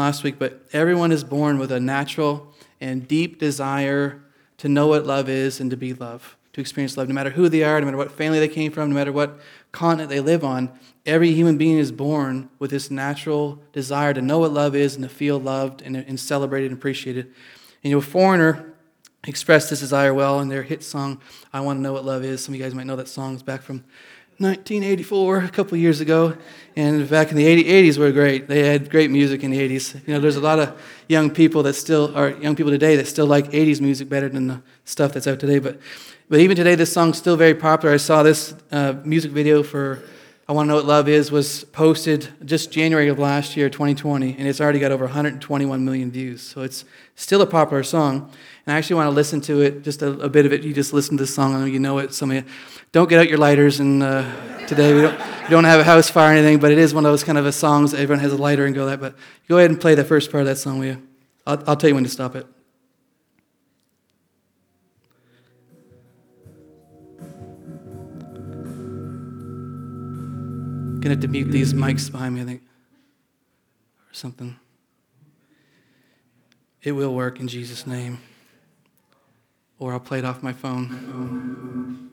last week, but everyone is born with a natural and deep desire to know what love is and to be love, to experience love, no matter who they are, no matter what family they came from, no matter what continent they live on. Every human being is born with this natural desire to know what love is and to feel loved and, and celebrated and appreciated. And you know, Foreigner expressed this desire well in their hit song, I Want to Know What Love Is. Some of you guys might know that song. It's back from 1984, a couple years ago. And back in the 80, 80s were great. They had great music in the 80s. You know, there's a lot of young people that still are young people today that still like 80s music better than the stuff that's out today. But, but even today, this song's still very popular. I saw this uh, music video for I Want to Know What Love Is was posted just January of last year, 2020, and it's already got over 121 million views. So it's still a popular song. And I actually want to listen to it, just a, a bit of it. You just listen to this song, and you know it. Some of you don't get out your lighters. And uh, today we don't, we don't have a house fire or anything, but it is one of those kind of songs. Everyone has a lighter and go that. But go ahead and play the first part of that song, will you? I'll, I'll tell you when to stop it. Gonna have to mute these mics behind me, I think, or something. It will work in Jesus' name or I'll play it off my phone.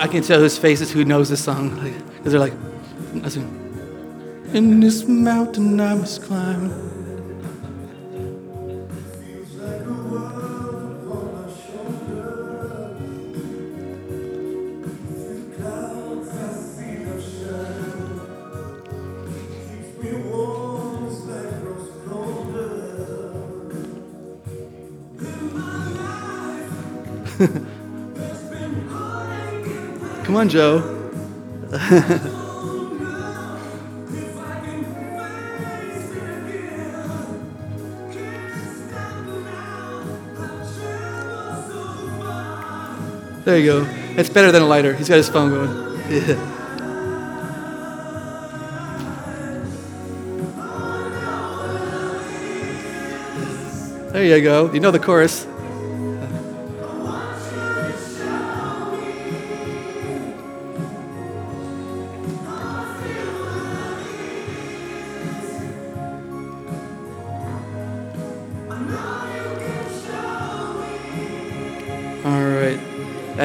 I can tell whose faces who knows this song because they're like. In this mountain I must climb. On, Joe. There you go. It's better than a lighter. He's got his phone going. There you go. You know the chorus.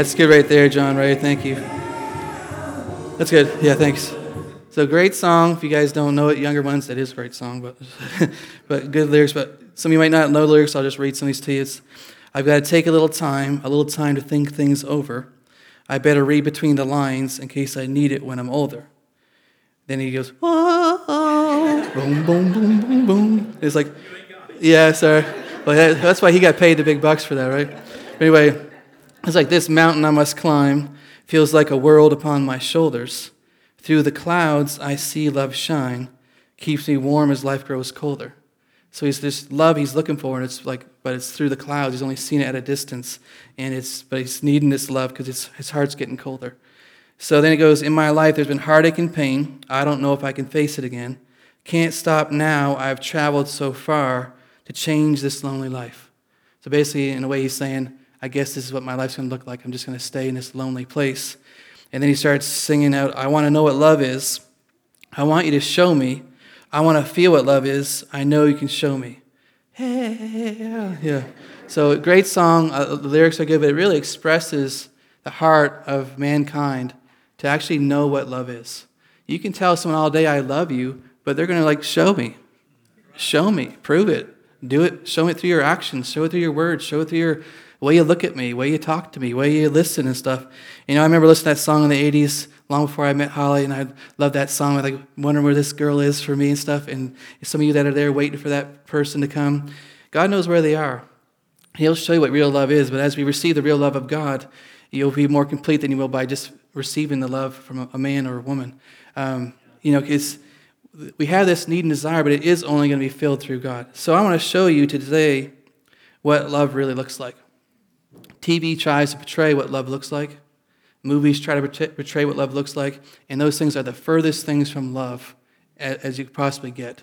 That's good right there, John Ray. Thank you. That's good. Yeah, thanks. So great song. If you guys don't know it, younger ones, that is a great song, but but good lyrics. But some of you might not know lyrics. I'll just read some of these to you. It's, I've got to take a little time, a little time to think things over. I better read between the lines in case I need it when I'm older. Then he goes, oh, boom, boom, boom, boom, boom. It's like, yeah, sorry. Well, that's why he got paid the big bucks for that, right? Anyway, it's like this mountain I must climb feels like a world upon my shoulders. Through the clouds I see love shine, keeps me warm as life grows colder. So he's this love he's looking for, and it's like, but it's through the clouds. He's only seen it at a distance, and it's but he's needing this love because his heart's getting colder. So then it goes, in my life there's been heartache and pain. I don't know if I can face it again. Can't stop now. I've traveled so far to change this lonely life. So basically, in a way, he's saying, I guess this is what my life's going to look like. I'm just going to stay in this lonely place. And then he starts singing out, I want to know what love is. I want you to show me. I want to feel what love is. I know you can show me. Hey, yeah. So, great song. Uh, the lyrics are good, but it really expresses the heart of mankind to actually know what love is. You can tell someone all day, I love you, but they're going to like, show me. Show me. Prove it. Do it. Show it through your actions. Show it through your words. Show it through your the way you look at me, the way you talk to me, the way you listen and stuff. You know, I remember listening to that song in the 80s, long before I met Holly, and I loved that song. I was like wondering where this girl is for me and stuff. And some of you that are there waiting for that person to come, God knows where they are. He'll show you what real love is, but as we receive the real love of God, you'll be more complete than you will by just receiving the love from a man or a woman. Um, you know, because we have this need and desire, but it is only going to be filled through God. So I want to show you today what love really looks like. TV tries to portray what love looks like. Movies try to portray what love looks like, and those things are the furthest things from love as you could possibly get.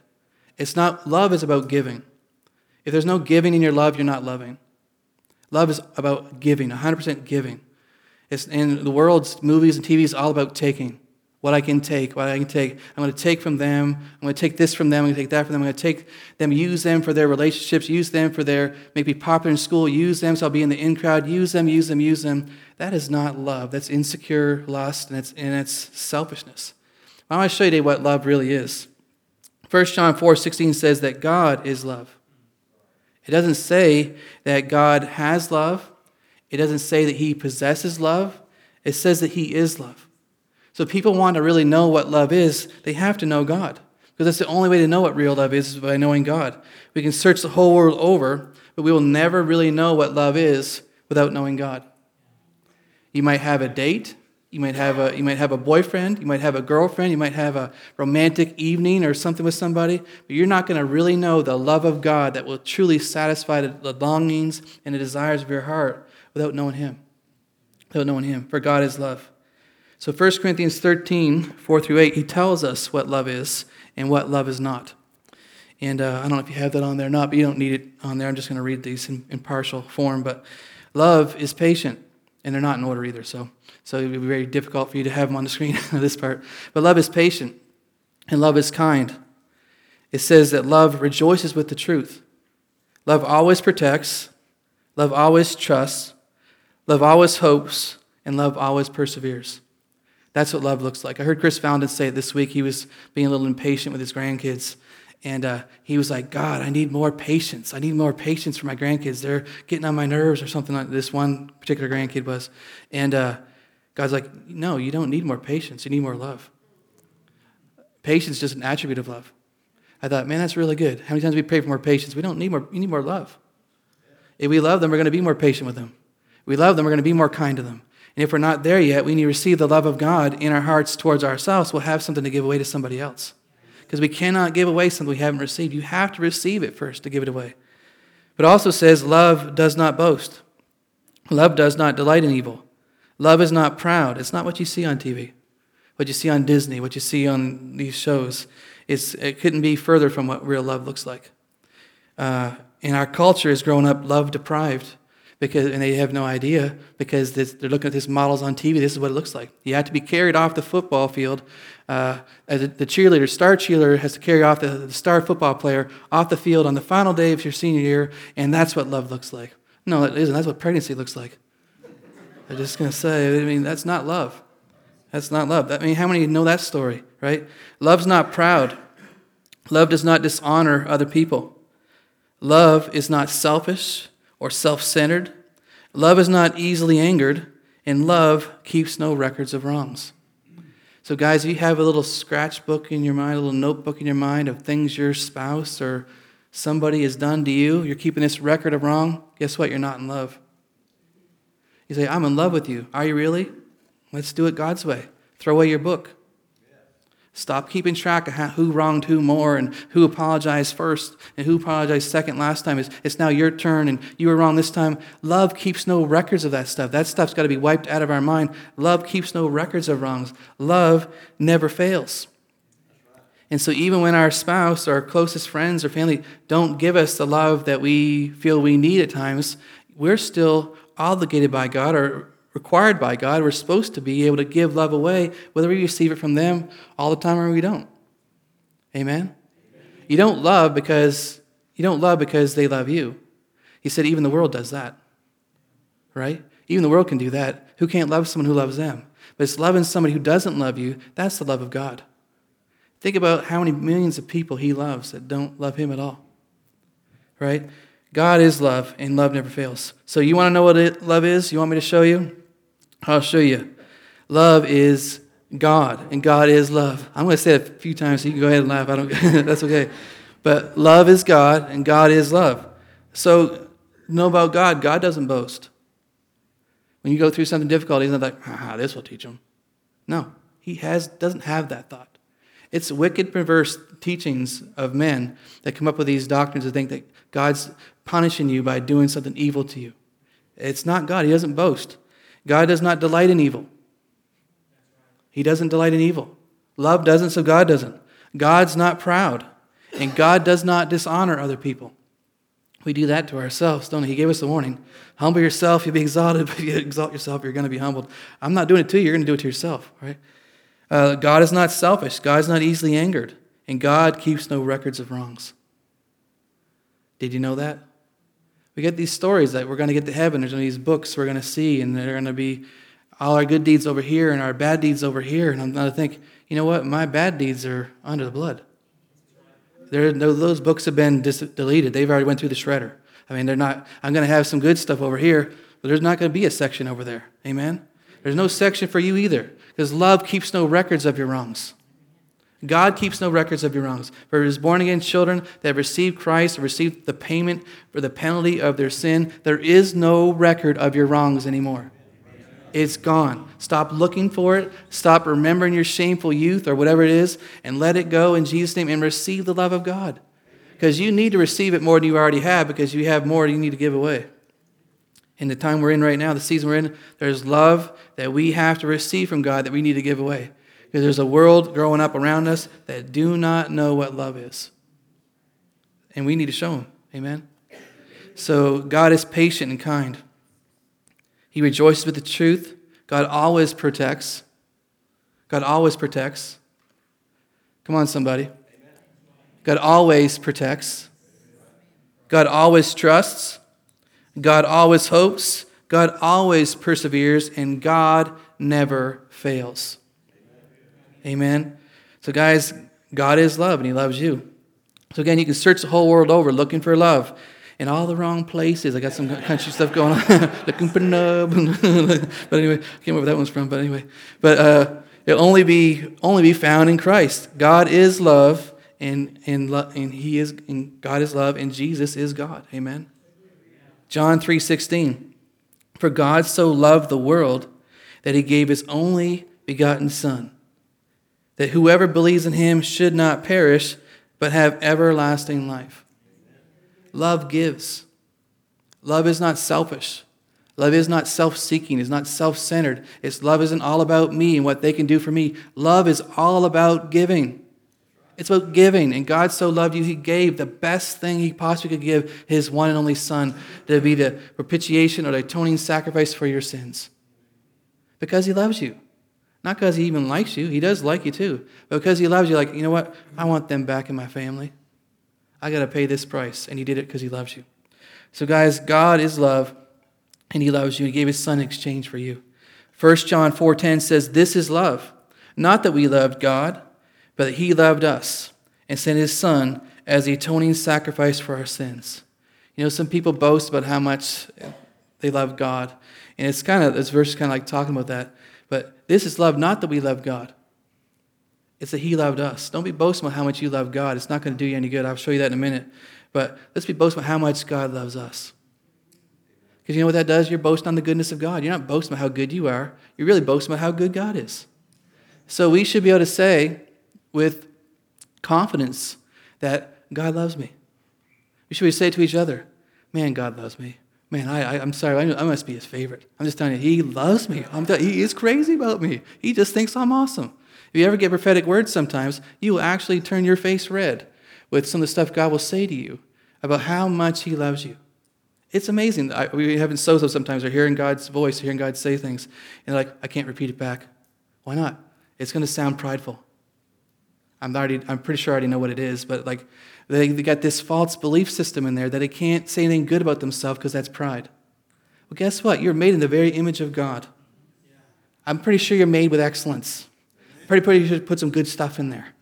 It's not, love is about giving. If there's no giving in your love, you're not loving. Love is about giving, 100% giving. It's, in the world's movies and TV is all about taking. What I can take, what I can take. I'm going to take from them. I'm going to take this from them. I'm going to take that from them. I'm going to take them, use them for their relationships, use them for their maybe popular in school, use them so I'll be in the in crowd, use them, use them, use them. That is not love. That's insecure lust and it's, and it's selfishness. I want to show you what love really is. 1 John 4 16 says that God is love. It doesn't say that God has love. It doesn't say that he possesses love. It says that he is love. So, people want to really know what love is, they have to know God. Because that's the only way to know what real love is, is by knowing God. We can search the whole world over, but we will never really know what love is without knowing God. You might have a date, you might have a, you might have a boyfriend, you might have a girlfriend, you might have a romantic evening or something with somebody, but you're not going to really know the love of God that will truly satisfy the longings and the desires of your heart without knowing Him. Without knowing Him. For God is love. So 1 Corinthians 13, 4 through 8, he tells us what love is and what love is not. And uh, I don't know if you have that on there or not, but you don't need it on there. I'm just going to read these in, in partial form. But love is patient, and they're not in order either. So so it would be very difficult for you to have them on the screen, this part. But love is patient and love is kind. It says that love rejoices with the truth. Love always protects, love always trusts, love always hopes, and love always perseveres. That's what love looks like. I heard Chris Fountain say it this week. He was being a little impatient with his grandkids. And uh, he was like, God, I need more patience. I need more patience for my grandkids. They're getting on my nerves or something like this one particular grandkid was. And uh, God's like, no, you don't need more patience. You need more love. Patience is just an attribute of love. I thought, man, that's really good. How many times we pray for more patience? We don't need more, we need more love. If we love them, we're going to be more patient with them. If we love them, we're going to be more kind to them. And if we're not there yet, we need to receive the love of God in our hearts towards ourselves. We'll have something to give away to somebody else. Because we cannot give away something we haven't received. You have to receive it first to give it away. But also says, love does not boast. Love does not delight in evil. Love is not proud. It's not what you see on TV, what you see on Disney, what you see on these shows. It's, it couldn't be further from what real love looks like. Uh, and our culture is growing up love deprived because and they have no idea because this, they're looking at these models on TV. This is what it looks like. You have to be carried off the football field. Uh, the cheerleader, star cheerleader, has to carry off the, the, star football player off the field on the final day of your senior year, and that's what love looks like. No, it isn't. That's what pregnancy looks like. I'm just going to say, I mean, that's not love. That's not love. I mean, how many know that story, right? Love's not proud. Love does not dishonor other people. Love is not selfish or self centered. Love is not easily angered. And love keeps no records of wrongs. So, guys, if you have a little scratchbook in your mind, a little notebook in your mind of things your spouse or somebody has done to you, you're keeping this record of wrong, guess what? You're not in love. You say, I'm in love with you. Are you really? Let's do it God's way. Throw away your book. Stop keeping track of who wronged who more and who apologized first and who apologized second last time. It's, it's now your turn and you were wrong this time. Love keeps no records of that stuff. That stuff's got to be wiped out of our mind. Love keeps no records of wrongs. Love never fails. And so, even when our spouse or our closest friends or family don't give us the love that we feel we need at times, we're still obligated by God or required by God. We're supposed to be able to give love away, whether we receive it from them all the time or we don't. Amen? You don't love because you don't love because they love you. He said even the world does that. Right? Even the world can do that. Who can't love someone who loves them? But it's loving somebody who doesn't love you, that's the love of God. Think about how many millions of people he loves that don't love him at all. Right? God is love, and love never fails. So, you want to know what it, love is? You want me to show you? I'll show you. Love is God, and God is love. I'm going to say it a few times, so you can go ahead and laugh. I don't. that's okay. But love is God, and God is love. So, know about God. God doesn't boast. When you go through something difficult, He's not like, ah, this will teach him. No, He has doesn't have that thought. It's wicked, perverse teachings of men that come up with these doctrines to think that God's punishing you by doing something evil to you. It's not God. He doesn't boast. God does not delight in evil. He doesn't delight in evil. Love doesn't, so God doesn't. God's not proud, and God does not dishonor other people. We do that to ourselves, don't we? He gave us the warning. Humble yourself, you'll be exalted, but if you exalt yourself, you're going to be humbled. I'm not doing it to you, you're going to do it to yourself, right? Uh, God is not selfish, God is not easily angered, and God keeps no records of wrongs. Did you know that? We get these stories that we're going to get to heaven. There's these books we're going to see, and they're going to be all our good deeds over here and our bad deeds over here. And I'm going to think, you know what? My bad deeds are under the blood. There, those books have been dis- deleted. They've already went through the shredder. I mean, they're not. I'm going to have some good stuff over here, but there's not going to be a section over there. Amen. There's no section for you either, because love keeps no records of your wrongs. God keeps no records of your wrongs. For his born again children that have received Christ, have received the payment for the penalty of their sin, there is no record of your wrongs anymore. It's gone. Stop looking for it. Stop remembering your shameful youth or whatever it is, and let it go in Jesus' name and receive the love of God. Because you need to receive it more than you already have, because you have more you need to give away. In the time we're in right now, the season we're in, there's love that we have to receive from God that we need to give away. Because there's a world growing up around us that do not know what love is. And we need to show them. Amen? So God is patient and kind. He rejoices with the truth. God always protects. God always protects. Come on, somebody. God always protects. God always trusts. God always hopes. God always perseveres. And God never fails. Amen. So, guys, God is love and He loves you. So, again, you can search the whole world over looking for love in all the wrong places. I got some country stuff going on, looking for but anyway, I can't remember where that one's from. But anyway, but uh, it'll only be only be found in Christ. God is love, and and, and He is and God is love, and Jesus is God. Amen. John three sixteen. For God so loved the world that He gave His only begotten Son that whoever believes in him should not perish, but have everlasting life. Love gives. Love is not selfish. Love is not self seeking, it's not self centered. It's love isn't all about me and what they can do for me. Love is all about giving. It's about giving. And God so loved you, He gave the best thing He possibly could give His one and only Son to be the propitiation or the atoning sacrifice for your sins. Because He loves you. Not because he even likes you, he does like you too, but because he loves you, like, you know what? I want them back in my family. I got to pay this price. And he did it because he loves you. So, guys, God is love, and he loves you. He gave his son in exchange for you. 1 John 4:10 says, This is love, not that we loved God, but that he loved us and sent his son as the atoning sacrifice for our sins. You know, some people boast about how much they love God. And it's kind of, this verse is kind of like talking about that. This is love, not that we love God. It's that He loved us. Don't be about how much you love God. It's not going to do you any good. I'll show you that in a minute. But let's be about how much God loves us. Because you know what that does? You're boasting on the goodness of God. You're not boasting about how good you are. You're really boasting about how good God is. So we should be able to say with confidence that God loves me. We should say to each other, man, God loves me. Man, I, I, am sorry, I, must be his favorite. I'm just telling you, he loves me. I'm he is crazy about me. He just thinks I'm awesome. If you ever get prophetic words sometimes, you will actually turn your face red with some of the stuff God will say to you about how much he loves you. It's amazing. I, we have in so. sometimes, we're hearing God's voice, hearing God say things, and like, I can't repeat it back. Why not? It's going to sound prideful. I'm, already, I'm pretty sure I already know what it is, but like, they, they got this false belief system in there that they can't say anything good about themselves because that's pride. Well, guess what? You're made in the very image of God. I'm pretty sure you're made with excellence. Pretty, pretty sure put some good stuff in there.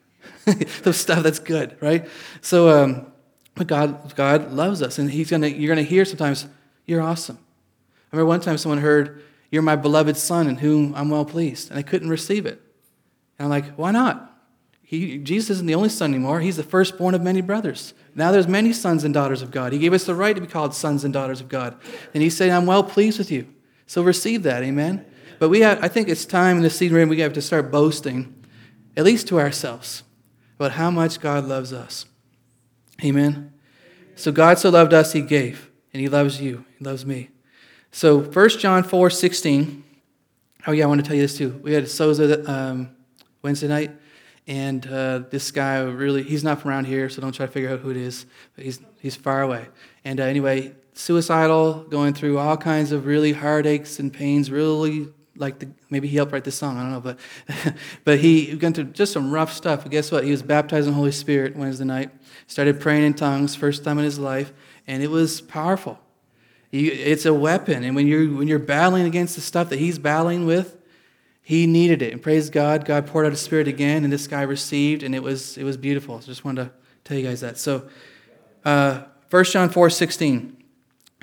the stuff that's good, right? So, um, but God, God loves us, and He's gonna. You're gonna hear sometimes, "You're awesome." I remember one time someone heard, "You're my beloved son, in whom I'm well pleased," and I couldn't receive it. And I'm like, "Why not?" He, Jesus isn't the only son anymore. He's the firstborn of many brothers. Now there's many sons and daughters of God. He gave us the right to be called sons and daughters of God. And he's saying, I'm well pleased with you. So receive that, amen? But we have, I think it's time in the season we have to start boasting, at least to ourselves, about how much God loves us. Amen? So God so loved us, he gave. And he loves you. He loves me. So 1 John 4, 16 Oh, yeah, I want to tell you this too. We had Soza um, Wednesday night, and uh, this guy really, he's not from around here, so don't try to figure out who it is, but he's, he's far away. And uh, anyway, suicidal, going through all kinds of really heartaches and pains, really like the, maybe he helped write this song, I don't know, but, but he went through just some rough stuff. But guess what? He was baptized in the Holy Spirit Wednesday night, started praying in tongues, first time in his life, and it was powerful. It's a weapon, and when you're, when you're battling against the stuff that he's battling with, he needed it. And praise God, God poured out His Spirit again, and this guy received, and it was, it was beautiful. So just wanted to tell you guys that. So, uh, 1 John 4 16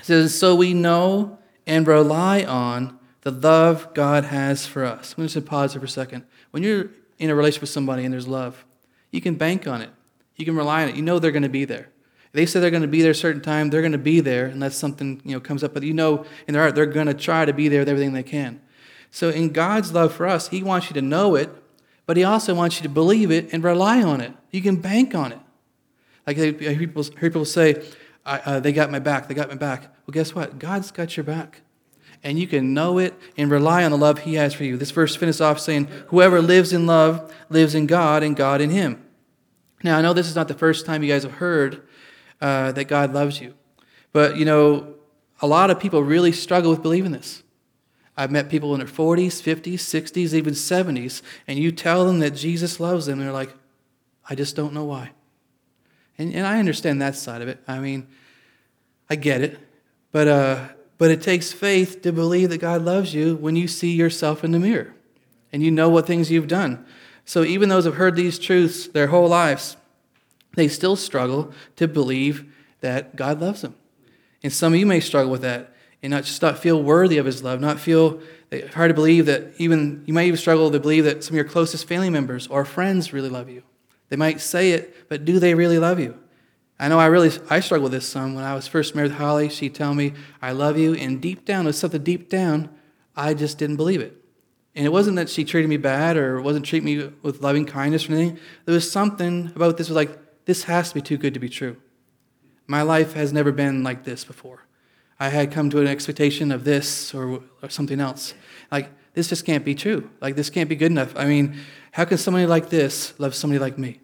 says, So we know and rely on the love God has for us. I'm just pause here for a second. When you're in a relationship with somebody and there's love, you can bank on it. You can rely on it. You know they're going to be there. They say they're going to be there a certain time, they're going to be there unless something you know comes up. But you know in their heart they're going to try to be there with everything they can. So, in God's love for us, He wants you to know it, but He also wants you to believe it and rely on it. You can bank on it. Like hear people, hear people say, uh, they got my back, they got my back. Well, guess what? God's got your back. And you can know it and rely on the love He has for you. This verse finishes off saying, Whoever lives in love lives in God and God in Him. Now, I know this is not the first time you guys have heard uh, that God loves you. But, you know, a lot of people really struggle with believing this. I've met people in their 40s, 50s, 60s, even 70s, and you tell them that Jesus loves them, and they're like, I just don't know why. And, and I understand that side of it. I mean, I get it. But, uh, but it takes faith to believe that God loves you when you see yourself in the mirror and you know what things you've done. So even those who have heard these truths their whole lives, they still struggle to believe that God loves them. And some of you may struggle with that and not just not feel worthy of his love, not feel hard to believe that even you might even struggle to believe that some of your closest family members or friends really love you. They might say it, but do they really love you? I know I really I struggled with this some when I was first married with Holly. She'd tell me, I love you, and deep down, there's something deep down, I just didn't believe it. And it wasn't that she treated me bad or wasn't treating me with loving kindness or anything. There was something about this was like, this has to be too good to be true. My life has never been like this before. I had come to an expectation of this or, or something else. Like, this just can't be true. Like, this can't be good enough. I mean, how can somebody like this love somebody like me?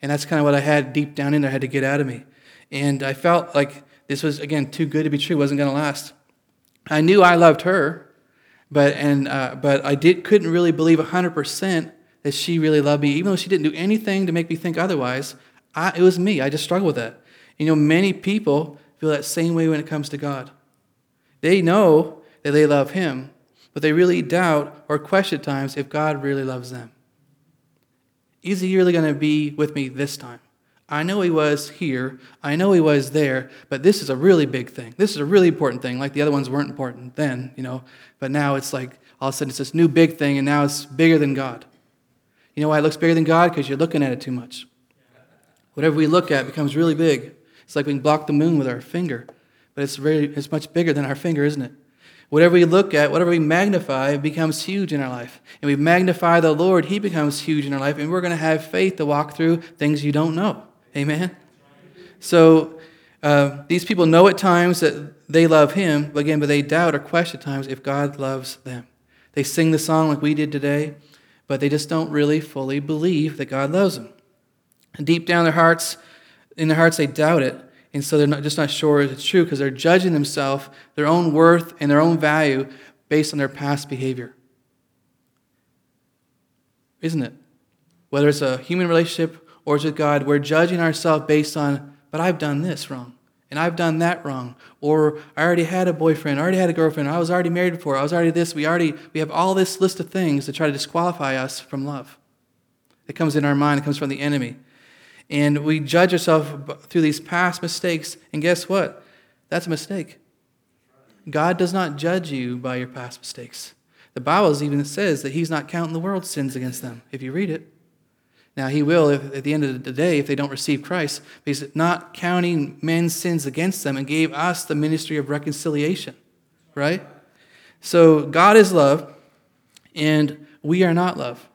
And that's kind of what I had deep down in there, I had to get out of me. And I felt like this was, again, too good to be true, wasn't going to last. I knew I loved her, but, and, uh, but I did, couldn't really believe 100% that she really loved me, even though she didn't do anything to make me think otherwise. I, it was me. I just struggled with that. You know, many people feel that same way when it comes to God. They know that they love Him, but they really doubt or question at times if God really loves them. Is He really going to be with me this time? I know He was here, I know He was there, but this is a really big thing. This is a really important thing. Like the other ones weren't important then, you know, but now it's like all of a sudden it's this new big thing, and now it's bigger than God. You know why it looks bigger than God? Because you're looking at it too much. Whatever we look at becomes really big. It's like we can block the moon with our finger, but it's, very, it's much bigger than our finger, isn't it? Whatever we look at, whatever we magnify, becomes huge in our life. And we magnify the Lord, He becomes huge in our life, and we're going to have faith to walk through things you don't know. Amen? So uh, these people know at times that they love Him, but again, but they doubt or question at times if God loves them. They sing the song like we did today, but they just don't really fully believe that God loves them. And deep down their hearts, in their hearts they doubt it, and so they're not, just not sure if it's true because they're judging themselves, their own worth, and their own value based on their past behavior. Isn't it? Whether it's a human relationship or it's with God, we're judging ourselves based on, but I've done this wrong, and I've done that wrong, or I already had a boyfriend, I already had a girlfriend, I was already married before, I was already this. We already we have all this list of things to try to disqualify us from love. It comes in our mind, it comes from the enemy. And we judge ourselves through these past mistakes. And guess what? That's a mistake. God does not judge you by your past mistakes. The Bible even says that He's not counting the world's sins against them, if you read it. Now, He will if, at the end of the day if they don't receive Christ, He's not counting men's sins against them and gave us the ministry of reconciliation, right? So, God is love, and we are not love.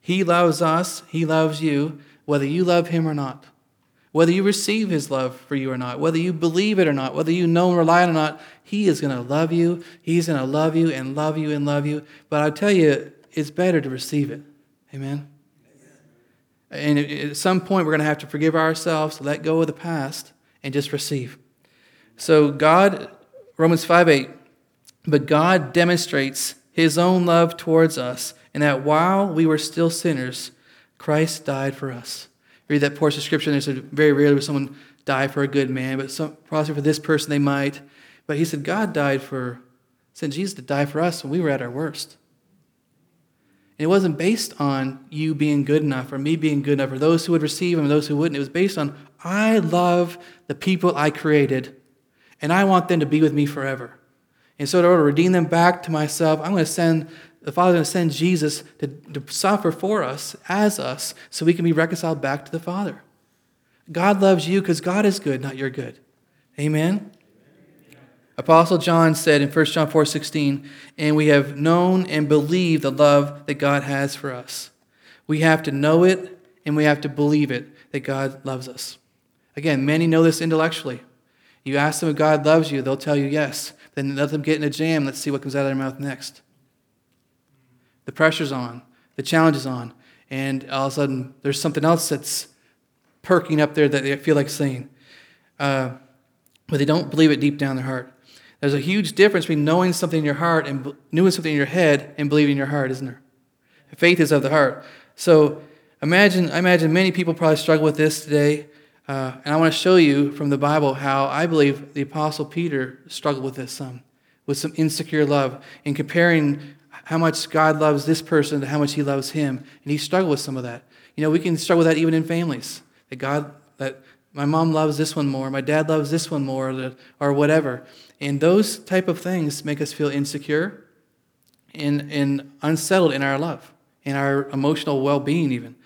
He loves us, He loves you, whether you love him or not. Whether you receive his love for you or not, whether you believe it or not, whether you know and rely on it or not, he is going to love you. He's going to love you and love you and love you. But I'll tell you, it's better to receive it. Amen? And at some point, we're going to have to forgive ourselves, let go of the past, and just receive. So, God, Romans 5 8, but God demonstrates his own love towards us, and that while we were still sinners, Christ died for us. Read that portion of scripture, and very rarely would someone die for a good man, but some, possibly for this person they might. But he said, God died for, sent Jesus to die for us when we were at our worst. And it wasn't based on you being good enough or me being good enough or those who would receive him or those who wouldn't. It was based on I love the people I created and I want them to be with me forever. And so, in order to redeem them back to myself, I'm going to send the Father's going to send Jesus to, to suffer for us as us so we can be reconciled back to the Father. God loves you because God is good, not you're good. Amen? Apostle John said in 1 John 4 16, and we have known and believed the love that God has for us. We have to know it and we have to believe it that God loves us. Again, many know this intellectually. You ask them if God loves you, they'll tell you yes. Then let them get in a jam. Let's see what comes out of their mouth next. The pressure's on, the challenge is on, and all of a sudden there's something else that's perking up there that they feel like saying. Uh, but they don't believe it deep down their heart. There's a huge difference between knowing something in your heart and knowing something in your head and believing in your heart, isn't there? Faith is of the heart. So imagine, I imagine many people probably struggle with this today. Uh, and I want to show you from the Bible how I believe the Apostle Peter struggled with this some, with some insecure love, in comparing how much God loves this person how much he loves him. And he struggled with some of that. You know, we can struggle with that even in families. That God, that my mom loves this one more, my dad loves this one more, or whatever. And those type of things make us feel insecure and, and unsettled in our love, in our emotional well being, even.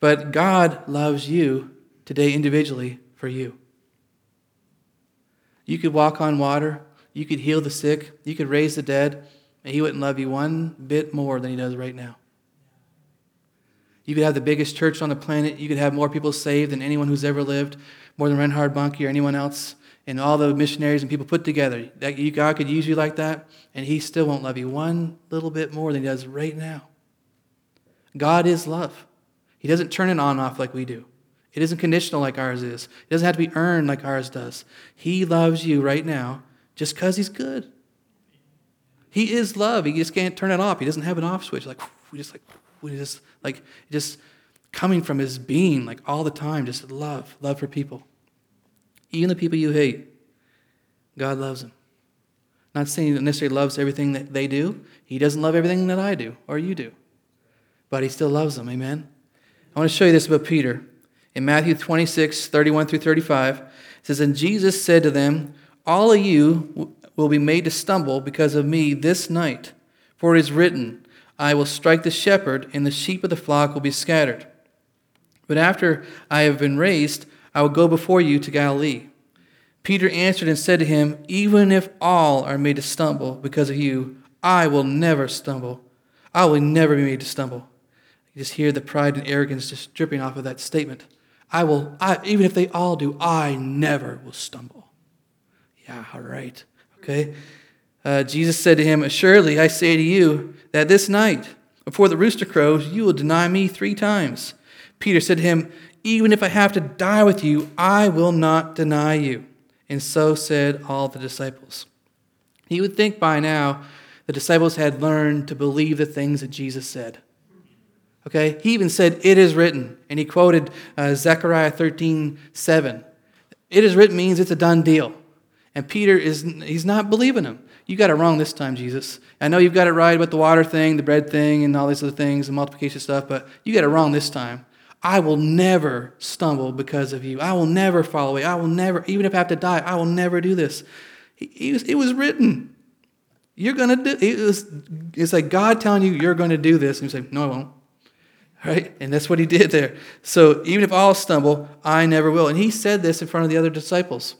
But God loves you today individually for you. You could walk on water, you could heal the sick, you could raise the dead, He wouldn't love you one bit more than He does right now. You could have the biggest church on the planet, you could have more people saved than anyone who's ever lived, more than Reinhard Bonnke or anyone else and all the missionaries and people put together. God could use you like that, and He still won't love you one little bit more than He does right now. God is love. He doesn't turn it on and off like we do. It isn't conditional like ours is. It doesn't have to be earned like ours does. He loves you right now just because He's good. He is love. He just can't turn it off. He doesn't have an off switch. Like we just like we just like just coming from His being like all the time. Just love, love for people. Even the people you hate, God loves them. Not saying He necessarily loves everything that they do. He doesn't love everything that I do or you do. But He still loves them. Amen? I want to show you this about Peter. In Matthew 26, 31 through 35, it says, And Jesus said to them, All of you will be made to stumble because of me this night. For it is written, I will strike the shepherd, and the sheep of the flock will be scattered. But after I have been raised, I will go before you to Galilee. Peter answered and said to him, Even if all are made to stumble because of you, I will never stumble. I will never be made to stumble. You just hear the pride and arrogance just dripping off of that statement. I will, I, even if they all do, I never will stumble. Yeah, all right. Okay. Uh, Jesus said to him, Assuredly, I say to you that this night, before the rooster crows, you will deny me three times. Peter said to him, even if I have to die with you, I will not deny you. And so said all the disciples. You would think by now the disciples had learned to believe the things that Jesus said. Okay? He even said, It is written. And he quoted uh, Zechariah 13 7. It is written means it's a done deal. And Peter is he's not believing him. You got it wrong this time, Jesus. I know you've got it right about the water thing, the bread thing, and all these other things, the multiplication stuff, but you got it wrong this time. I will never stumble because of you. I will never fall away. I will never, even if I have to die, I will never do this. It was, it was written. You're going to do it. Was, it's like God telling you you're going to do this. And you say, no, I won't. Right? And that's what he did there. So even if I all stumble, I never will. And he said this in front of the other disciples.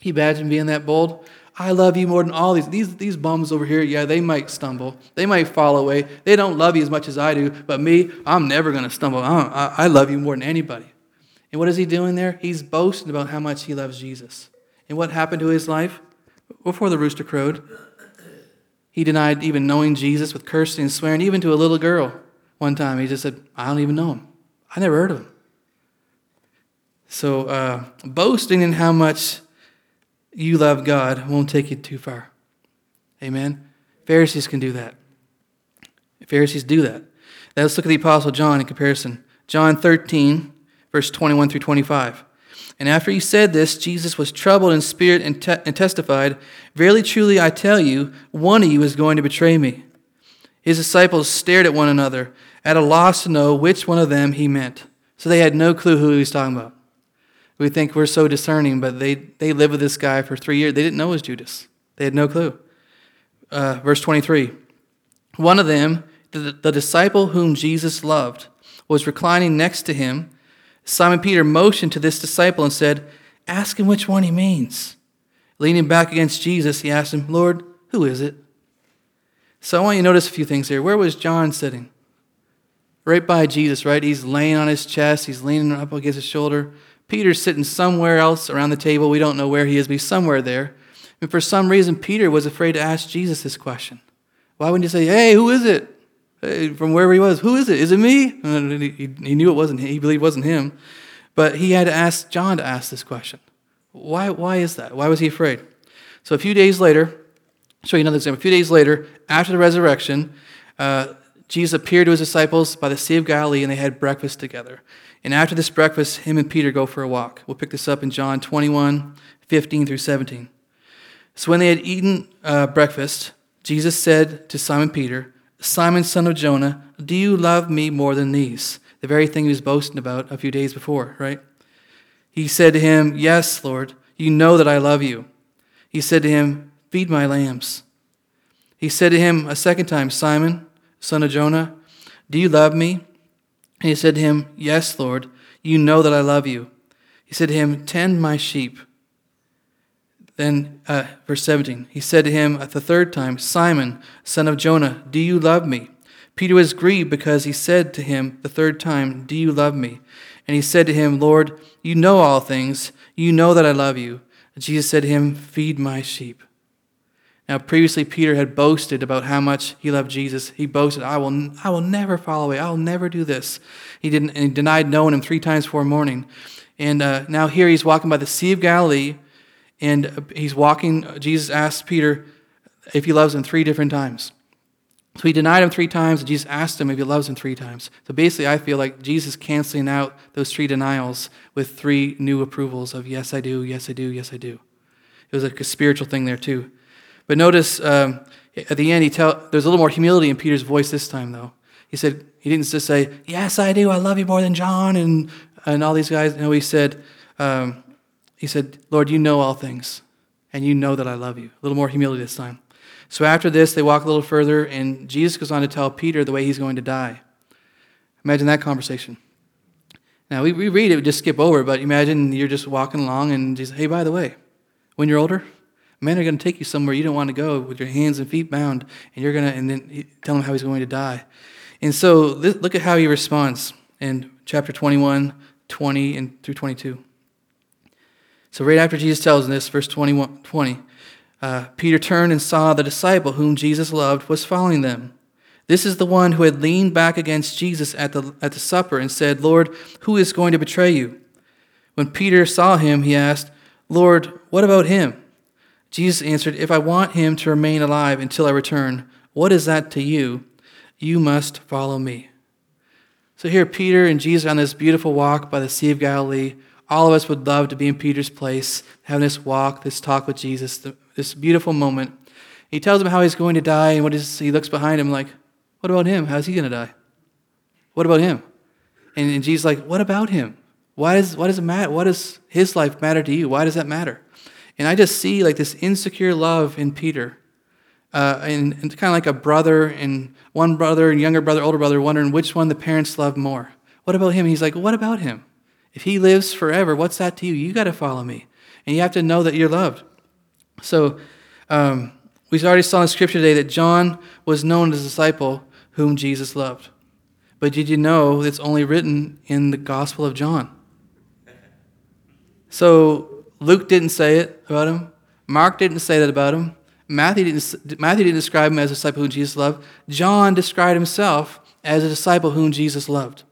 He imagined being that bold. I love you more than all these. These, these bums over here, yeah, they might stumble. They might fall away. They don't love you as much as I do, but me, I'm never going to stumble. I, I love you more than anybody. And what is he doing there? He's boasting about how much he loves Jesus. And what happened to his life before the rooster crowed? He denied even knowing Jesus with cursing and swearing, even to a little girl. One time, he just said, I don't even know him. I never heard of him. So, uh, boasting in how much you love God won't take you too far. Amen? Pharisees can do that. Pharisees do that. Now let's look at the Apostle John in comparison. John 13, verse 21 through 25. And after he said this, Jesus was troubled in spirit and, te- and testified, Verily, truly, I tell you, one of you is going to betray me. His disciples stared at one another, at a loss to know which one of them he meant. So they had no clue who he was talking about. We think we're so discerning, but they, they lived with this guy for three years. They didn't know it was Judas, they had no clue. Uh, verse 23 One of them, the, the disciple whom Jesus loved, was reclining next to him Simon Peter motioned to this disciple and said, Ask him which one he means. Leaning back against Jesus, he asked him, Lord, who is it? So I want you to notice a few things here. Where was John sitting? Right by Jesus, right? He's laying on his chest, he's leaning up against his shoulder. Peter's sitting somewhere else around the table. We don't know where he is, but he's somewhere there. And for some reason, Peter was afraid to ask Jesus this question. Why wouldn't you say, Hey, who is it? from wherever he was, who is it? Is it me? He, knew it wasn't. He believed it wasn't him, but he had to ask John to ask this question. Why? Why is that? Why was he afraid? So a few days later, I'll show you another example. A few days later, after the resurrection, uh, Jesus appeared to his disciples by the Sea of Galilee, and they had breakfast together. And after this breakfast, him and Peter go for a walk. We'll pick this up in John 21, 15 through 17. So when they had eaten uh, breakfast, Jesus said to Simon Peter, Simon, son of Jonah, do you love me more than these? The very thing he was boasting about a few days before, right? He said to him, Yes, Lord, you know that I love you. He said to him, Feed my lambs. He said to him a second time, Simon, son of Jonah, do you love me? And he said to him, Yes, Lord, you know that I love you. He said to him, Tend my sheep. Then, uh, verse 17, he said to him at the third time, Simon, son of Jonah, do you love me? Peter was grieved because he said to him the third time, Do you love me? And he said to him, Lord, you know all things. You know that I love you. And Jesus said to him, Feed my sheep. Now, previously, Peter had boasted about how much he loved Jesus. He boasted, I will, I will never fall away. I will never do this. He, didn't, he denied knowing him three times before morning. And uh, now here he's walking by the Sea of Galilee and he's walking. Jesus asked Peter if he loves him three different times. So he denied him three times, and Jesus asked him if he loves him three times. So basically, I feel like Jesus canceling out those three denials with three new approvals of yes, I do, yes, I do, yes, I do. It was like a spiritual thing there, too. But notice um, at the end, he tell, there's a little more humility in Peter's voice this time, though. He said, he didn't just say, Yes, I do, I love you more than John and, and all these guys. No, he said, um, he said, Lord, you know all things, and you know that I love you. A little more humility this time. So after this, they walk a little further, and Jesus goes on to tell Peter the way he's going to die. Imagine that conversation. Now, we, we read it, we just skip over, but imagine you're just walking along, and Jesus, hey, by the way, when you're older, men are going to take you somewhere you don't want to go with your hands and feet bound, and you're going to, and then tell him how he's going to die. And so look at how he responds in chapter 21, 20, and through 22. So, right after Jesus tells this, verse 21, 20, uh, Peter turned and saw the disciple whom Jesus loved was following them. This is the one who had leaned back against Jesus at the, at the supper and said, Lord, who is going to betray you? When Peter saw him, he asked, Lord, what about him? Jesus answered, If I want him to remain alive until I return, what is that to you? You must follow me. So here, Peter and Jesus on this beautiful walk by the Sea of Galilee all of us would love to be in Peter's place, having this walk, this talk with Jesus, this beautiful moment. He tells him how he's going to die, and what is he looks behind him like, what about him? How's he going to die? What about him? And, and Jesus like, what about him? Why does what does it matter? What does his life matter to you? Why does that matter? And I just see like this insecure love in Peter, uh, and, and kind of like a brother and one brother and younger brother, older brother, wondering which one the parents love more. What about him? He's like, what about him? If he lives forever, what's that to you? You got to follow me. And you have to know that you're loved. So, um, we already saw in scripture today that John was known as a disciple whom Jesus loved. But did you know it's only written in the Gospel of John? So Luke didn't say it about him. Mark didn't say that about him. Matthew didn't, Matthew didn't describe him as a disciple whom Jesus loved. John described himself as a disciple whom Jesus loved.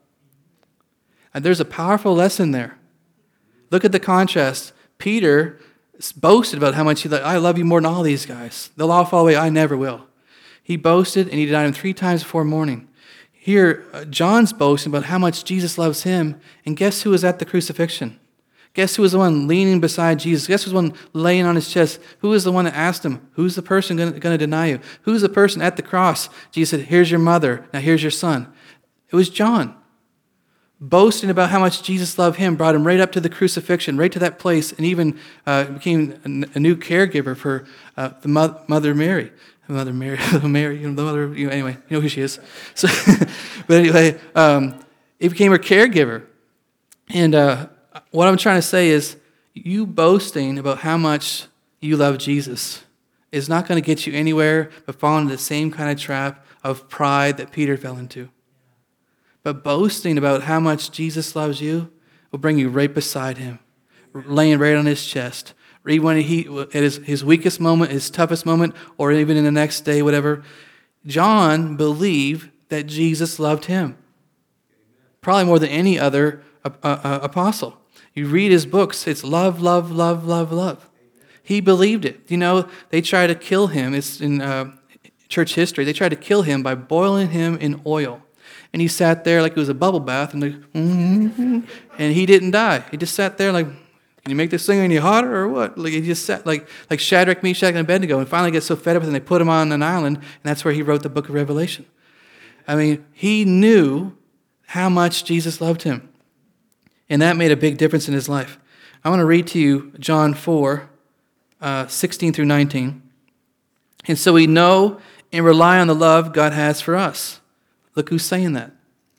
And there's a powerful lesson there. Look at the contrast. Peter boasted about how much he loved. I love you more than all these guys. They'll all fall away. I never will. He boasted and he denied him three times before morning. Here, uh, John's boasting about how much Jesus loves him. And guess who was at the crucifixion? Guess who was the one leaning beside Jesus? Guess who was the one laying on his chest? Who was the one that asked him, Who's the person going to deny you? Who's the person at the cross? Jesus said, Here's your mother. Now here's your son. It was John. Boasting about how much Jesus loved him brought him right up to the crucifixion, right to that place, and even uh, became a, new caregiver for uh, the mother Mary. Mother Mary, Mary, you know, the mother, you know, anyway, you know who she is. So, but anyway, um, he became her caregiver. And uh, what I'm trying to say is, you boasting about how much you love Jesus is not going to get you anywhere but fall into the same kind of trap of pride that Peter fell into. But boasting about how much Jesus loves you will bring you right beside him, laying right on his chest. Even when he, at his, his weakest moment, his toughest moment, or even in the next day, whatever, John believed that Jesus loved him. Probably more than any other uh, uh, apostle. You read his books, it's love, love, love, love, love. He believed it. You know, they tried to kill him. It's in uh, church history. They tried to kill him by boiling him in oil. And he sat there like it was a bubble bath, and, like, mm-hmm, and he didn't die. He just sat there like, can you make this thing any hotter or what? Like he just sat like like Shadrach, Meshach, and Abednego, and finally gets so fed up with they put him on an island, and that's where he wrote the book of Revelation. I mean, he knew how much Jesus loved him. And that made a big difference in his life. I want to read to you John 4, uh, 16 through 19. And so we know and rely on the love God has for us. Look who's saying that.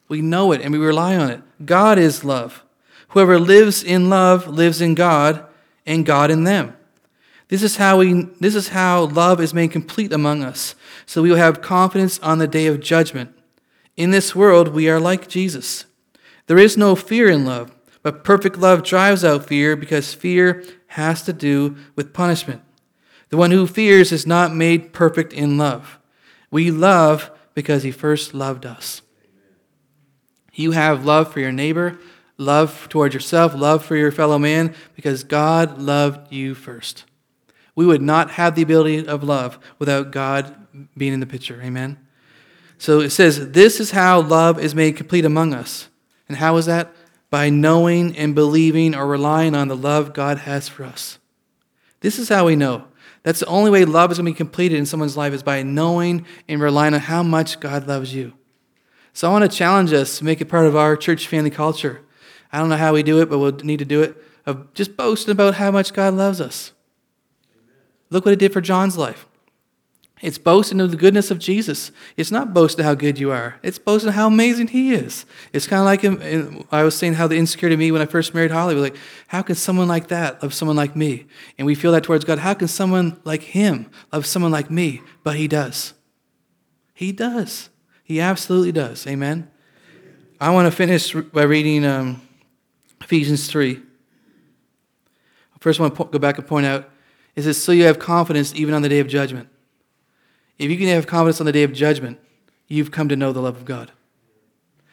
We know it and we rely on it. God is love. Whoever lives in love lives in God and God in them. This is how we this is how love is made complete among us. So we will have confidence on the day of judgment. In this world we are like Jesus. There is no fear in love, but perfect love drives out fear because fear has to do with punishment. The one who fears is not made perfect in love. We love because he first loved us. You have love for your neighbor, love towards yourself, love for your fellow man because God loved you first. We would not have the ability of love without God being in the picture. Amen. So it says, This is how love is made complete among us. And how is that? By knowing and believing or relying on the love God has for us. This is how we know. That's the only way love is going to be completed in someone's life is by knowing and relying on how much God loves you. So I want to challenge us to make it part of our church family culture. I don't know how we do it, but we'll need to do it of just boasting about how much God loves us. Look what it did for John's life. It's boasting of the goodness of Jesus. It's not boasting how good you are. It's boasting how amazing He is. It's kind of like in, I was saying how the insecurity of me when I first married Holly was like, how can someone like that love someone like me? And we feel that towards God. How can someone like Him love someone like me? But He does. He does. He absolutely does. Amen. I want to finish by reading um, Ephesians 3. First, I want to go back and point out is this so you have confidence even on the day of judgment. If you can have confidence on the day of judgment, you've come to know the love of God.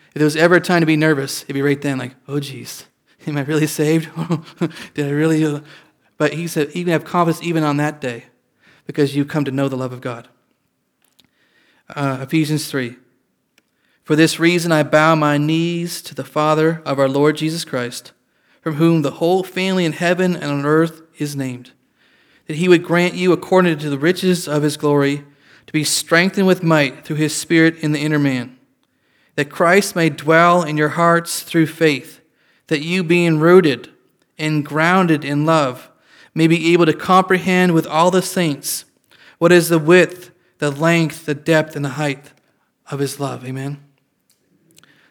If there was ever a time to be nervous, it'd be right then, like, oh, geez, am I really saved? Did I really? But he said, you can have confidence even on that day because you've come to know the love of God. Uh, Ephesians 3. For this reason I bow my knees to the Father of our Lord Jesus Christ, from whom the whole family in heaven and on earth is named, that he would grant you, according to the riches of his glory, to be strengthened with might through his Spirit in the inner man, that Christ may dwell in your hearts through faith, that you, being rooted and grounded in love, may be able to comprehend with all the saints what is the width, the length, the depth, and the height of his love. Amen.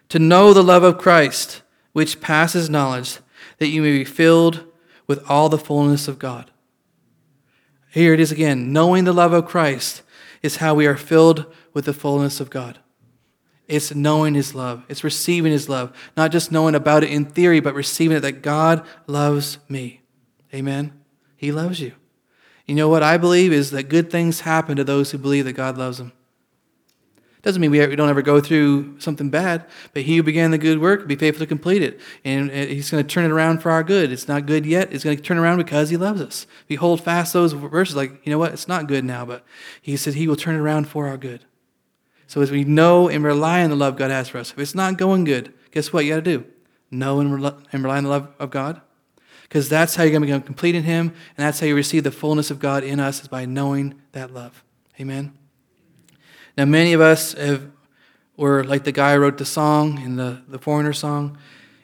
To know the love of Christ, which passes knowledge, that you may be filled with all the fullness of God. Here it is again knowing the love of Christ is how we are filled with the fullness of God. It's knowing His love. It's receiving His love. Not just knowing about it in theory, but receiving it that God loves me. Amen? He loves you. You know what I believe is that good things happen to those who believe that God loves them. Doesn't mean we don't ever go through something bad, but he who began the good work will be faithful to complete it. And uh, he's going to turn it around for our good. It's not good yet. It's going to turn around because he loves us. We hold fast those verses like, you know what? It's not good now, but he said he will turn it around for our good. So as we know and rely on the love God has for us, if it's not going good, guess what you got to do? Know and, and rely on the love of God. Because that's how you're going to become complete in Him, and that's how you receive the fullness of God in us, is by knowing that love. Amen. Now, many of us have, were like the guy who wrote the song in the, the Foreigner song,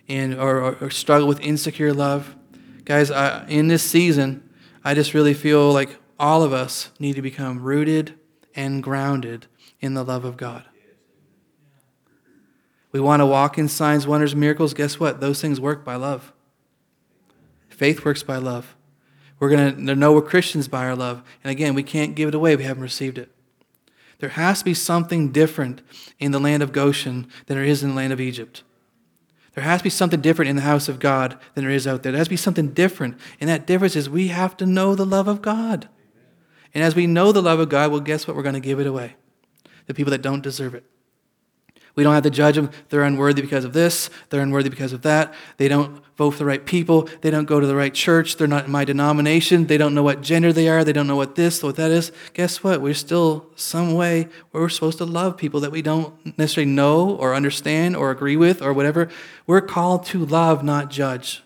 and or, or, struggle with insecure love. Guys, I, in this season, I just really feel like all of us need to become rooted and grounded in the love of God. We want to walk in signs, wonders, miracles. Guess what? Those things work by love. Faith works by love. We're going to know we're Christians by our love. And again, we can't give it away we haven't received it. There has to be something different in the land of Goshen than there is in the land of Egypt. There has to be something different in the house of God than there is out there. There has to be something different. And that difference is we have to know the love of God. And as we know the love of God, well, guess what? We're going to give it away. The people that don't deserve it. We don't have to judge them. They're unworthy because of this. They're unworthy because of that. They don't vote for the right people. They don't go to the right church. They're not in my denomination. They don't know what gender they are. They don't know what this, or what that is. Guess what? We're still some way where we're supposed to love people that we don't necessarily know or understand or agree with or whatever. We're called to love, not judge.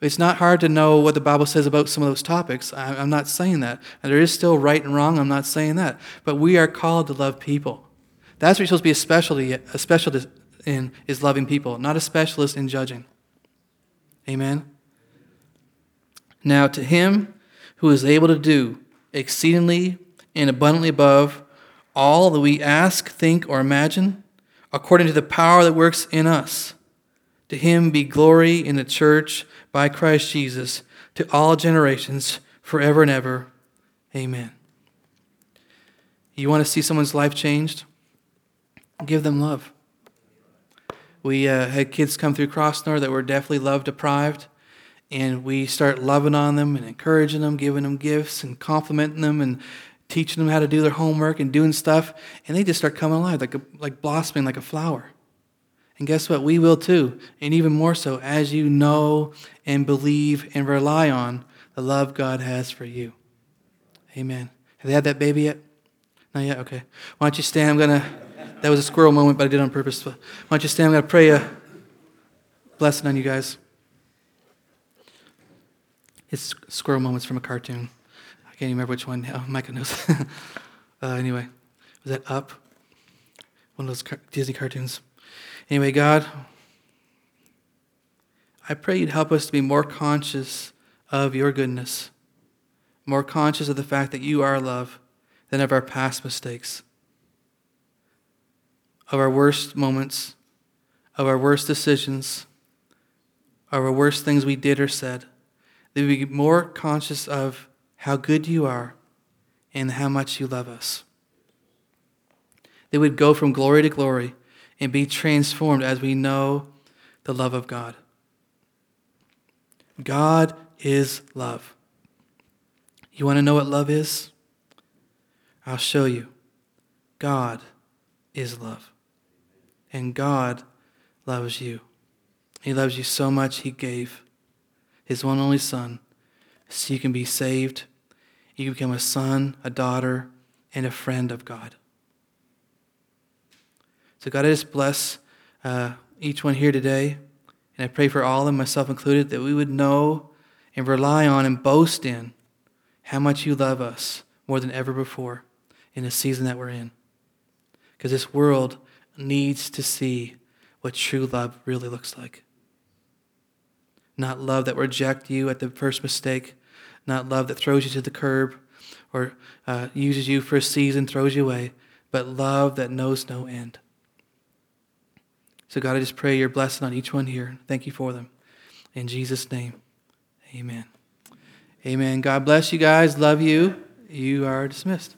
It's not hard to know what the Bible says about some of those topics. I'm not saying that. There is still right and wrong. I'm not saying that. But we are called to love people. That's what you're supposed to be a specialty, a specialist in, is loving people, not a specialist in judging. Amen. Now, to him who is able to do exceedingly and abundantly above all that we ask, think, or imagine, according to the power that works in us, to him be glory in the church by Christ Jesus to all generations, forever and ever. Amen. You want to see someone's life changed? Give them love. We uh, had kids come through Crossnore that were definitely love deprived, and we start loving on them and encouraging them, giving them gifts and complimenting them and teaching them how to do their homework and doing stuff, and they just start coming alive, like, a, like blossoming like a flower. And guess what? We will too, and even more so as you know and believe and rely on the love God has for you. Amen. Have they had that baby yet? Not yet? Okay. Why don't you stand? I'm going to. That was a squirrel moment, but I did it on purpose. Why don't you stand? I'm going to pray a blessing on you guys. It's squirrel moments from a cartoon. I can't even remember which one. Oh, Micah knows. uh, anyway, was that Up? One of those car- Disney cartoons. Anyway, God, I pray you'd help us to be more conscious of your goodness, more conscious of the fact that you are love than of our past mistakes of our worst moments, of our worst decisions, of our worst things we did or said, that we be more conscious of how good you are and how much you love us. They would go from glory to glory and be transformed as we know the love of God. God is love. You want to know what love is? I'll show you. God is love. And God loves you. He loves you so much, He gave His one only Son so you can be saved. You can become a son, a daughter, and a friend of God. So, God, I just bless uh, each one here today. And I pray for all of them, myself included, that we would know and rely on and boast in how much you love us more than ever before in the season that we're in. Because this world needs to see what true love really looks like. Not love that rejects you at the first mistake, not love that throws you to the curb or uh, uses you for a season, throws you away, but love that knows no end. So, God, I just pray your blessing on each one here. Thank you for them. In Jesus' name, amen. Amen. God bless you guys. Love you. You are dismissed.